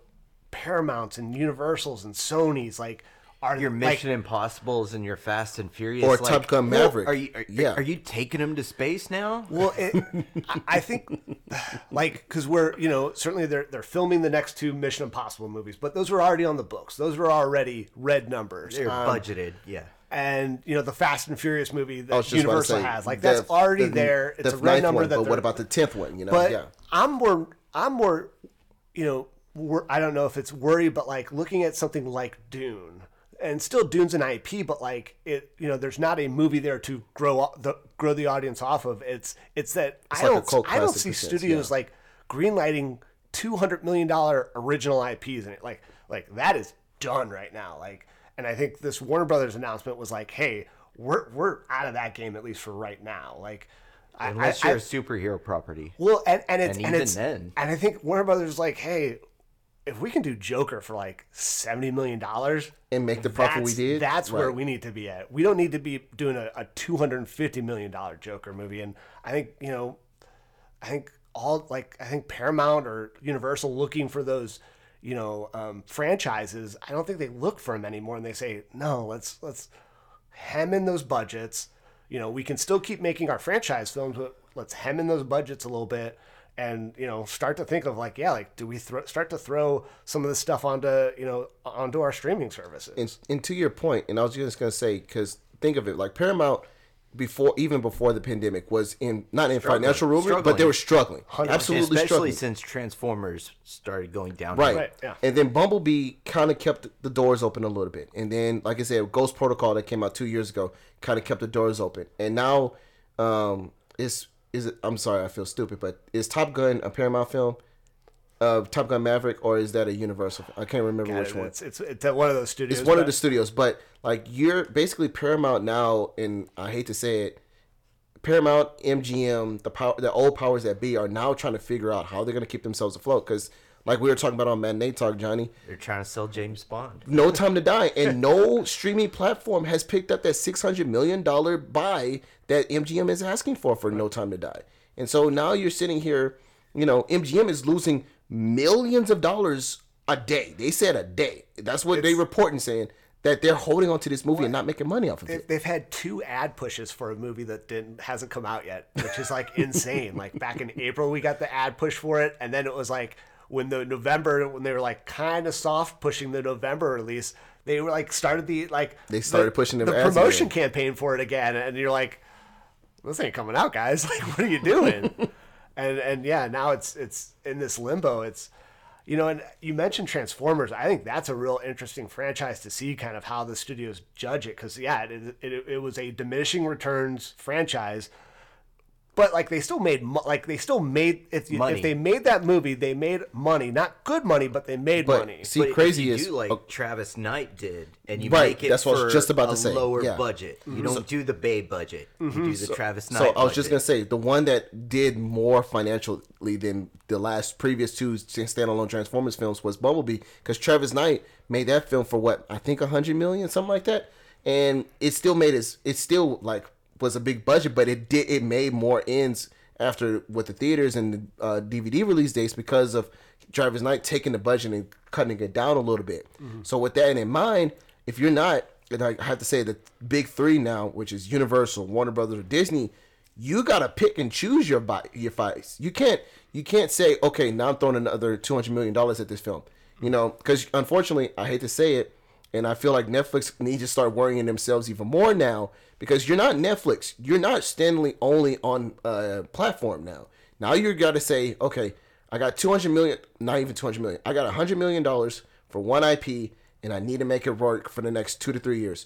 Paramounts and Universals and Sony's like are your like, Mission Impossibles and your Fast and Furious, Or like, Top Gun well, Maverick. Are you are, Yeah. are you taking them to space now? Well, it, <laughs> I- I think, <sighs> like, because we're, you know, certainly they're they're filming the next two Mission Impossible movies, but those were already on the books. Those were already red numbers. They're Um, budgeted, yeah. and you know, the Fast and Furious movie that was just about to Universal say, has, like, the- that's already the- there. It's the a red number one, that. But what about the tenth one? You know, But yeah. I'm more, I'm more, you know, I don't know if it's worry, but like looking at something like Dune, and still Dune's an IP, but like it, you know, there's not a movie there to grow the grow the audience off of. It's it's that I like don't I don't see in studios yeah. like greenlighting two hundred million dollar original IPs and it like like that is done right now. Like, and I think this Warner Brothers announcement was like, hey, we're we're out of that game at least for right now. Like. Unless I- you're I- a superhero property. well, and, and it's And and, even it's then. and I think Warner Brothers is like, hey, if we can do Joker for like seventy million dollars And make the profit we did? that's where we need to be at. We don't need to be doing a, a two hundred and fifty million dollar Joker movie. And I think you know, I think all like I think Paramount or Universal looking for those you know um, franchises. I don't think they look for them anymore, and they say no. Let's let's hem in those budgets. You know, we can still keep making our franchise films, but let's hem in those budgets a little bit, and you know, start to think of like, yeah, like, do we throw, start to throw some of this stuff onto you know onto our streaming services? and, and to your point, and I was just gonna say, because think of it, like Paramount before, even before the pandemic, was in not in financial ruin, but they were struggling, absolutely Especially struggling. since Transformers started going down. Right. Right, yeah. And then Bumblebee kind of kept the doors open a little bit. And then, like I said, Ghost Protocol that came out two years ago kind of kept the doors open. And now, um, is is it? I'm sorry, I feel stupid, but is Top Gun a Paramount film? Uh, Top Gun Maverick, or is that a Universal? I can't remember which one. It's, it's it's one of those studios. It's one of the studios, but like you're basically Paramount now, and I hate to say it, Paramount, MGM, the power, the old powers that be are now trying to figure out how they're gonna keep themselves afloat. Because like we were talking about on Matinee Talk, Johnny, They're trying to sell James Bond. No Time to Die, and <laughs> no streaming platform has picked up that six hundred million dollar buy that MGM is asking for for No Time to Die. And so now you're sitting here, you know, MGM is losing millions of dollars a day. They said a day. That's what they reporting saying that they're holding on to this movie and not making money off of They've, it. they've had two ad pushes for a movie that didn't hasn't come out yet, which is like insane. like back in April, we got the ad push for it, and then it was like when the November when they were like kind of soft pushing the November release, they were like started the like They started pushing the, the promotion again. campaign for it again, and you're like, this ain't coming out, guys. <laughs> Like, what are you doing? <laughs> and and yeah, now it's it's in this limbo. It's you know, and you mentioned Transformers. I think that's a real interesting franchise to see kind of how the studios judge it because yeah, it, it it was a diminishing returns franchise. But like they still made mo- like they still made if you, Money. if they made that movie they made money not good money but they made But money see, But if crazy you is do like oh, Travis Knight did, and you Right, make it that's what I for was just about a to say, lower yeah. budget. You mm-hmm. don't do the Bay budget. You mm-hmm. do the Travis Knight. So I was just gonna say the one that did more financially than the last previous two standalone Transformers films was Bumblebee because Travis Knight made that film for what I think a hundred million something like that, and it still made it. It still like was a big budget, but it did it made more ends after with the theaters and the uh, DVD release dates because of Travis Knight taking the budget and cutting it down a little bit. So with that in mind, if you're not, and I have to say the big three now, which is Universal, Warner Brothers, or Disney, you gotta pick and choose your your fights. You can't you can't say okay now I'm throwing another two hundred million dollars at this film. You know, because unfortunately I hate to say it, and I feel like Netflix needs to start worrying themselves even more now because you're not Netflix. You're not standing only on a platform now. Now you got to say okay, I got two hundred million, not even two hundred million. I got hundred million dollars for one IP, and I need to make it work for the next two to three years.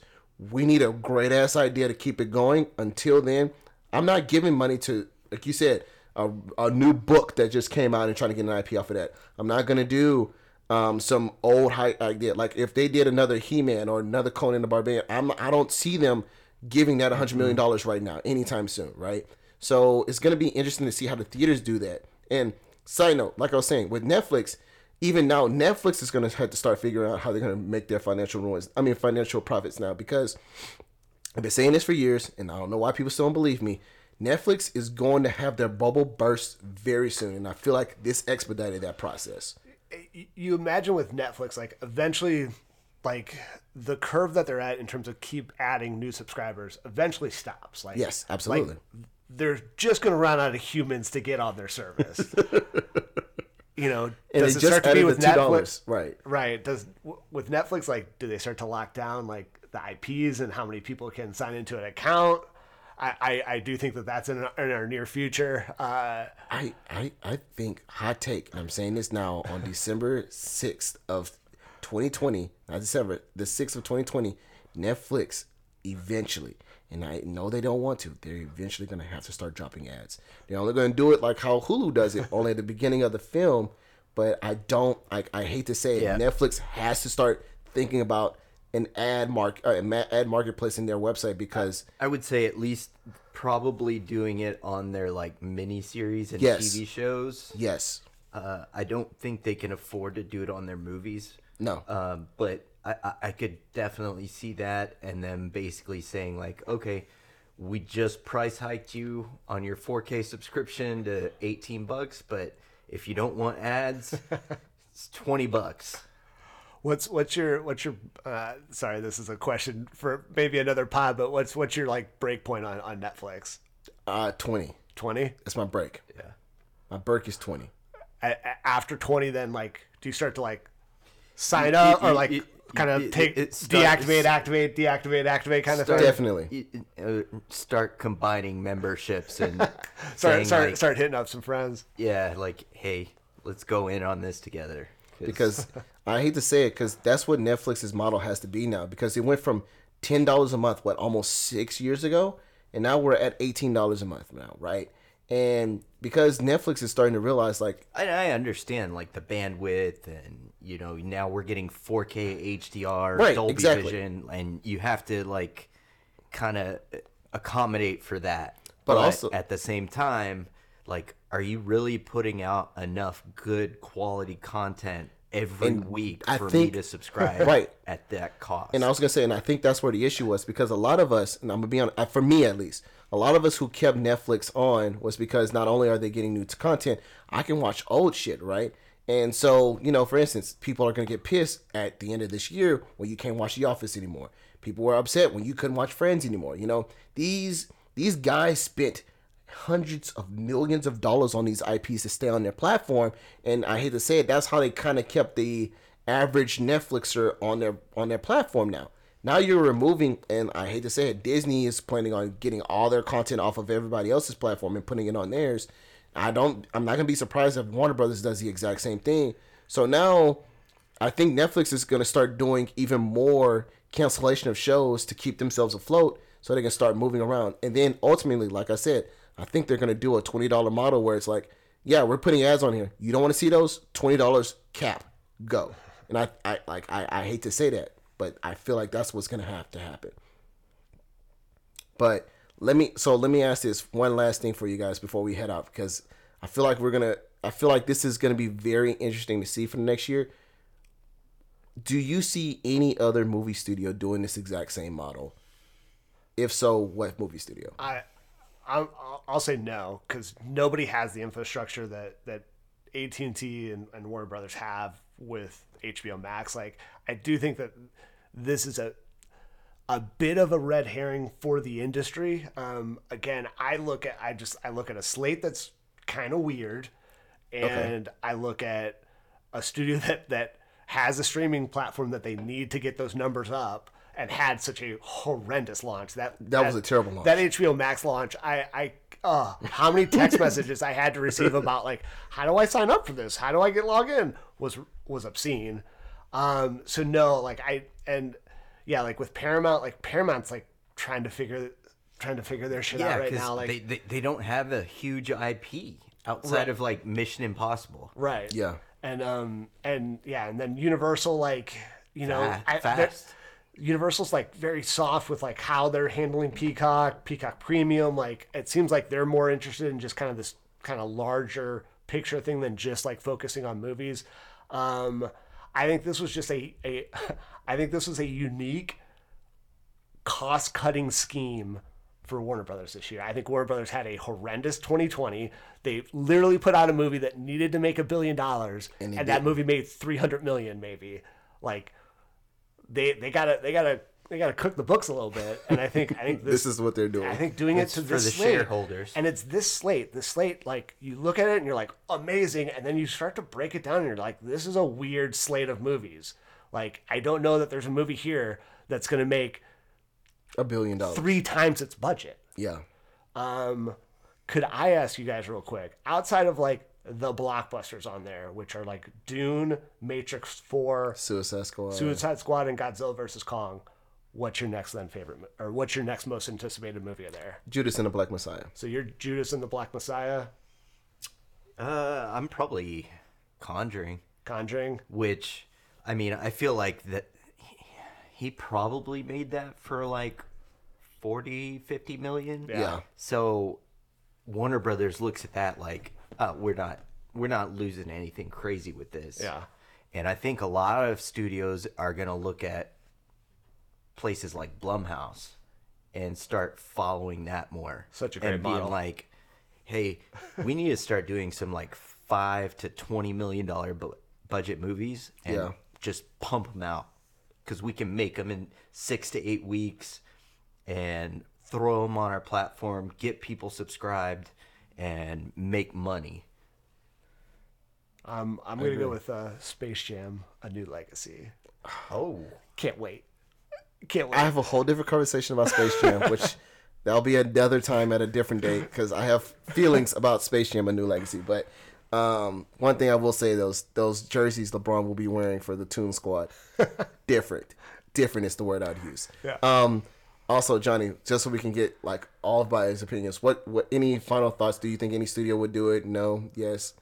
We need a great ass idea to keep it going. Until then, I'm not giving money to, like you said, a, a new book that just came out and trying to get an IP off of that. I'm not gonna do um, some old high idea. Like if they did another He-Man or another Conan the Barbarian, I'm I don't see them giving that 100 million dollars right now anytime soon, right? So it's gonna be interesting to see how the theaters do that. And side note, like I was saying, with Netflix, even now Netflix is gonna have to start figuring out how they're gonna make their financial ruins. I mean financial profits now because I've been saying this for years, and I don't know why people still don't believe me. Netflix is going to have their bubble burst very soon, and I feel like this expedited that process. You imagine with Netflix, like eventually, like the curve that they're at in terms of keep adding new subscribers eventually stops. Like Yes, like, absolutely. they're just going to run out of humans to get on their service. <laughs> you know, And does it just start to be with Netflix? $2, right. Right. Does with Netflix like do they start to lock down like the IPs and how many people can sign into an account? I, I, I do think that that's in our, in our near future. Uh, I, I, I think hot take, and I'm saying this now on December 6th of 2020, not December, the 6th of 2020, Netflix eventually, and I know they don't want to, they're eventually going to have to start dropping ads. They're only going to do it like how Hulu does it, only at the beginning of the film. But I don't, I, I hate to say it, Yeah. Netflix has to start thinking about an ad mark, uh, ma- ad marketplace in their website because I would say at least probably doing it on their like mini series and Yes. TV shows. yes, Uh, I don't think they can afford to do it on their movies. no, Um, but I, I, I could definitely see that, and them basically saying like, okay, we just price hiked you on your 4K subscription to 18 bucks, but if you don't want ads, <laughs> it's 20 bucks. What's what's your what's your uh, sorry this is a question for maybe another pod but what's what's your like break point on, on Netflix uh, 20. twenty That's my break. Yeah. My break is 20. after twenty then like do you start to like sign up or like it- kind of take it starts- deactivate activate deactivate activate kind of thing Definitely. Uh, start combining memberships and <laughs> start saying start like, start hitting up some friends yeah, like, hey, let's go in on this together. because <laughs> I hate to say it because that's what Netflix's model has to be now because it went from ten dollars a month what almost six years ago and now we're at eighteen dollars a month now right and because Netflix is starting to realize like I, I understand like the bandwidth and you know now we're getting 4K HDR Right, Dolby exactly. Vision and you have to like kind of accommodate for that. But But, also- at the same time, like, are you really putting out enough good quality content every And week I for think- me to subscribe <laughs> Right. at that cost? And I was gonna say, and I think that's where the issue was because a lot of us, and I'm gonna be honest, uh, for me at least, a lot of us who kept Netflix on was because not only are they getting new content, I can watch old shit, right? And so, you know, for instance, people are going to get pissed at the end of this year when you can't watch The Office anymore. People were upset when you couldn't watch Friends anymore. You know, these these guys spent hundreds of millions of dollars on these IPs to stay on their platform, and I hate to say it, that's how they kind of kept the average Netflixer on their on their platform now. Now you're removing, and I hate to say it, Disney is planning on getting all their content off of everybody else's platform and putting it on theirs. I don't. I'm not gonna be surprised if Warner Brothers does the exact same thing. So now, I think Netflix is gonna start doing even more cancellation of shows to keep themselves afloat, so they can start moving around. And then ultimately, like I said, I think they're gonna do a twenty dollar model where it's like, yeah, we're putting ads on here. You don't want to see those? Twenty dollars cap, go. And I, I like, I, I hate to say that, but I feel like that's what's gonna have to happen. But let me so let me ask this one last thing for you guys before we head out because I feel like we're gonna I feel like this is gonna be very interesting to see for the next year. Do you see any other movie studio doing this exact same model? If so, what movie studio? I, I'm, I'll- I'll say no because nobody has the infrastructure that that AT and T and Warner Brothers have with HBO Max. Like, I do think that this is a a bit of a red herring for the industry. Um, again, I look at I just I look at a slate that's kind of weird, and I look at a studio <laughs> that that has a streaming platform that they need to get those numbers up and had such a horrendous launch that That was a terrible launch. that HBO Max launch I I uh how many text <laughs> messages I had to receive about like how do I sign up for this how do I get logged in was was obscene um so no like I and yeah like with Paramount like Paramount's like trying to figure trying to figure their shit Yeah, out right now like they, they they don't have a huge IP outside Right. of like Mission Impossible. Right. Yeah. And um and yeah, and then Universal like you know Fa- I, fast. Universal's like very soft with like how they're handling Peacock, Peacock Premium. Like it seems like they're more interested in just kind of this kind of larger picture thing than just like focusing on movies. Um, I think this was just a, a <laughs> I think this was a unique cost cutting scheme for Warner Brothers this year. I think Warner Brothers had a horrendous 2020. They literally put out a movie that needed to make a billion dollars, and, they that movie made 300 million, maybe. Like they they gotta they gotta they gotta cook the books a little bit. And I think I think <laughs> this, This is what they're doing. I think doing It's it to for this the slate, shareholders. and it's this slate. The slate, like you look at it and you're like amazing, and then you start to break it down and you're like, this is a weird slate of movies. Like I don't know that there's a movie here that's gonna make A billion dollars. three times its budget. Yeah. Um, could I ask you guys real quick, outside of like the blockbusters on there, which are like Dune, Matrix Four, Suicide Squad. Suicide Squad, and Godzilla vs Kong, what's your next then favorite, mo- or what's your next most anticipated movie there? Judas and the Black Messiah. So you're Judas and the Black Messiah, Uh, I'm probably Conjuring, Conjuring. which I mean, I feel like that he, he probably made that for like 40, 50 million. Yeah. Yeah. So Warner Brothers looks at that like, oh, we're not we're not losing anything crazy with this. Yeah. And I think a lot of studios are gonna look at places like Blumhouse and start following that more. Such a great and being model. like, hey, we need to start doing some like five to twenty million dollar bu- budget movies and Yeah. just pump them out because we can make them in six to eight weeks and throw them on our platform, get people subscribed, and make money. Um, I'm gonna go with uh, Space Jam: A New Legacy. Oh, Can't wait. Can't wait. I have a whole different conversation about Space Jam, <laughs> which that'll be another time at a different date because I have feelings about Space Jam: A New Legacy. But um, one thing I will say those those jerseys LeBron will be wearing for the Toon Squad, <laughs> different, different is the word I'd use. Yeah. Um, also, Johnny, just so we can get like all of Biden's opinions, what what any final thoughts? Do you think any studio would do it? No, yes.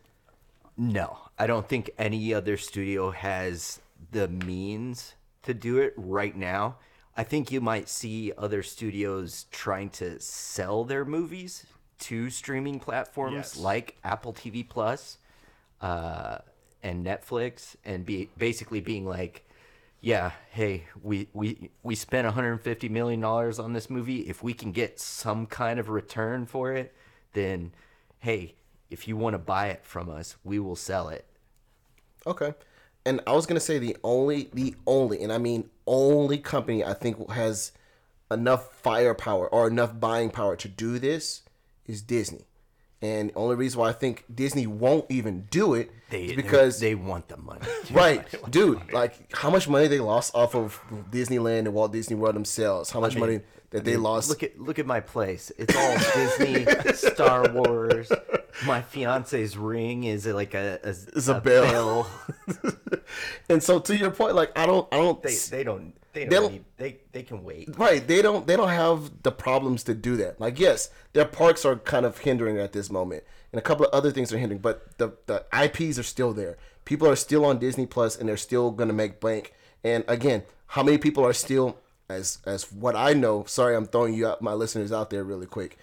No, I don't think any other studio has the means to do it right now. I think you might see other studios trying to sell their movies to streaming platforms Yes. like Apple TV Plus uh, and Netflix, and be basically being like, yeah, hey, we we we spent 150 million dollars on this movie. If we can get some kind of return for it, then hey, if you want to buy it from us, we will sell it. Okay. And I was gonna say the only, the only, and I mean only company I think has enough firepower or enough buying power to do this is Disney. And the only reason why I think Disney won't even do it They is because they want the money. <laughs> right, <laughs> dude. Like how much money they lost off of Disneyland and Walt Disney World themselves. How much money that they lost. Look at look at my place. It's all Disney, <laughs> Star Wars. My fiance's ring is like a, a, <laughs> It's a bell. <laughs> and so to your point, like I don't, I don't. They they don't they They don't, don't- need, they they can wait. Right, they don't they don't have the problems to do that. Like yes, their parks are kind of hindering at this moment, and a couple of other things are hindering, but the the IPs are still there. People are still on Disney Plus, and they're still gonna make bank. And again, how many people are still as as what I know? Sorry, I'm throwing you out my listeners out there really quick.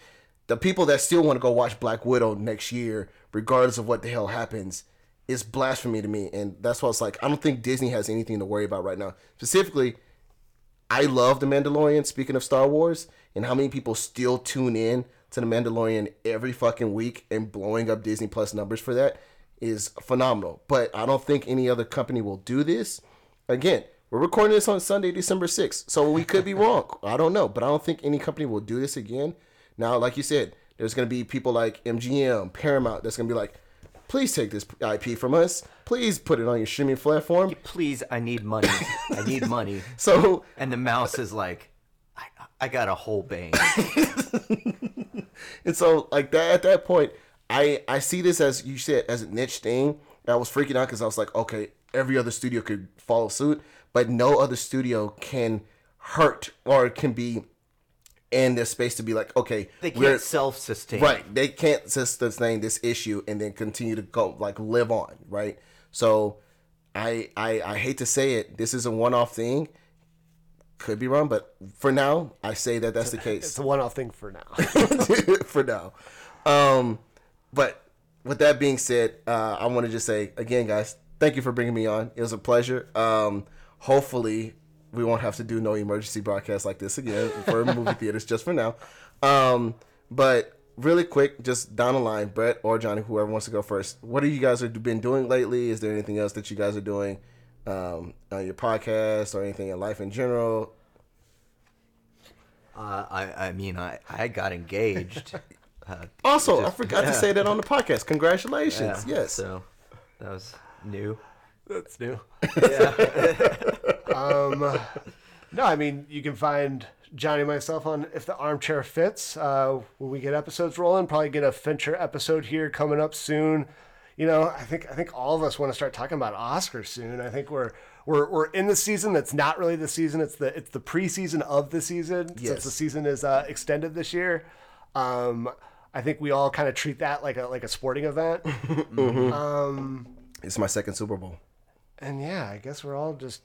The people that still want to go watch Black Widow next year, regardless of what the hell happens, is blasphemy to me. And that's why it's like I don't think Disney has anything to worry about right now. Specifically, I love The Mandalorian, speaking of Star Wars, and how many people still tune in to The Mandalorian every fucking week and blowing up Disney Plus numbers for that is phenomenal. But I don't think any other company will do this. Again, we're recording this on Sunday, December 6th, so we could be <laughs> wrong. I don't know, but I don't think any company will do this again. Now, like you said, there's going to be people like MGM, Paramount, that's going to be like, please take this IP from us. Please put it on your streaming platform. Please, I need money. <laughs> I need money. So And the mouse is like, I, I got a whole bank. <laughs> And so, like that at that point, I I see this as you said as a niche thing. And I was freaking out because I was like, okay, every other studio could follow suit, but no other studio can hurt or can be in this space to be like, okay, They we're- can't self-sustain. Right. They can't sustain this issue and then continue to go like live on, right? So I I I hate to say it, this is a one off thing. Could be wrong, but for now, I say that that's the case It's a one-off thing for now. <laughs> for now. Um, but with that being said, uh, I want to just say again, guys, thank you for bringing me on. It was a pleasure. Um, hopefully, we won't have to do no emergency broadcast like this again for <laughs> movie theaters just for now. Um, but really quick, just down the line, Brett or Johnny, whoever wants to go first. What have you guys have been doing lately? Is there anything else that you guys are doing um, on your podcast or anything in life in general? Uh, I I mean, I I got engaged. <laughs> Uh, Also, I just- forgot to <laughs> say that on the podcast. Congratulations! yeah, yes. So that was new. That's new. Yeah. Um, no, I mean you can find Johnny and myself on if the armchair fits. Uh, when we get episodes rolling, probably get a Fincher episode here coming up soon. You know, I think I think all of us want to start talking about Oscars soon. I think we're we're we're in the season that's not really the season. It's the it's the preseason of the season since Yes. the season is uh, extended this year. Um, I think we all kind of treat that like a like a sporting event. <laughs> um It's my second Super Bowl. and yeah, I guess we're all just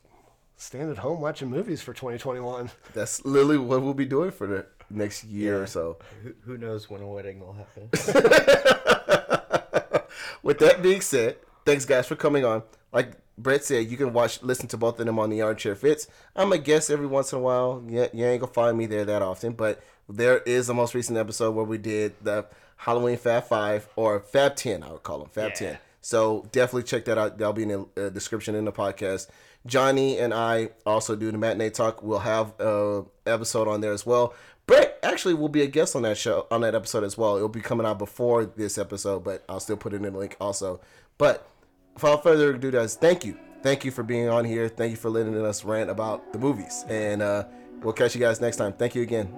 staying at home watching movies for 2021. That's literally what we'll be doing for the next year or so. who, who knows when a wedding will happen? <laughs> With that being said, thanks guys for coming on. Like Brett said, you can watch, listen to both of them on the Armchair Fits. I'm a guest every once in a while. Yeah, you ain't gonna find me there that often, but there is the most recent episode where we did the Halloween Fab Five or Fab Ten. I would call them Fab Ten. So definitely check that out. That'll be in the uh, description in the podcast. Johnny and I also do the matinee talk. We'll have a episode on there as well. Brett actually will be a guest on that show on that episode as well. It'll be coming out before this episode, but I'll still put it in the link also. But without further ado, guys, thank you, thank you for being on here. Thank you for letting us rant about the movies, and uh, we'll catch you guys next time. Thank you again.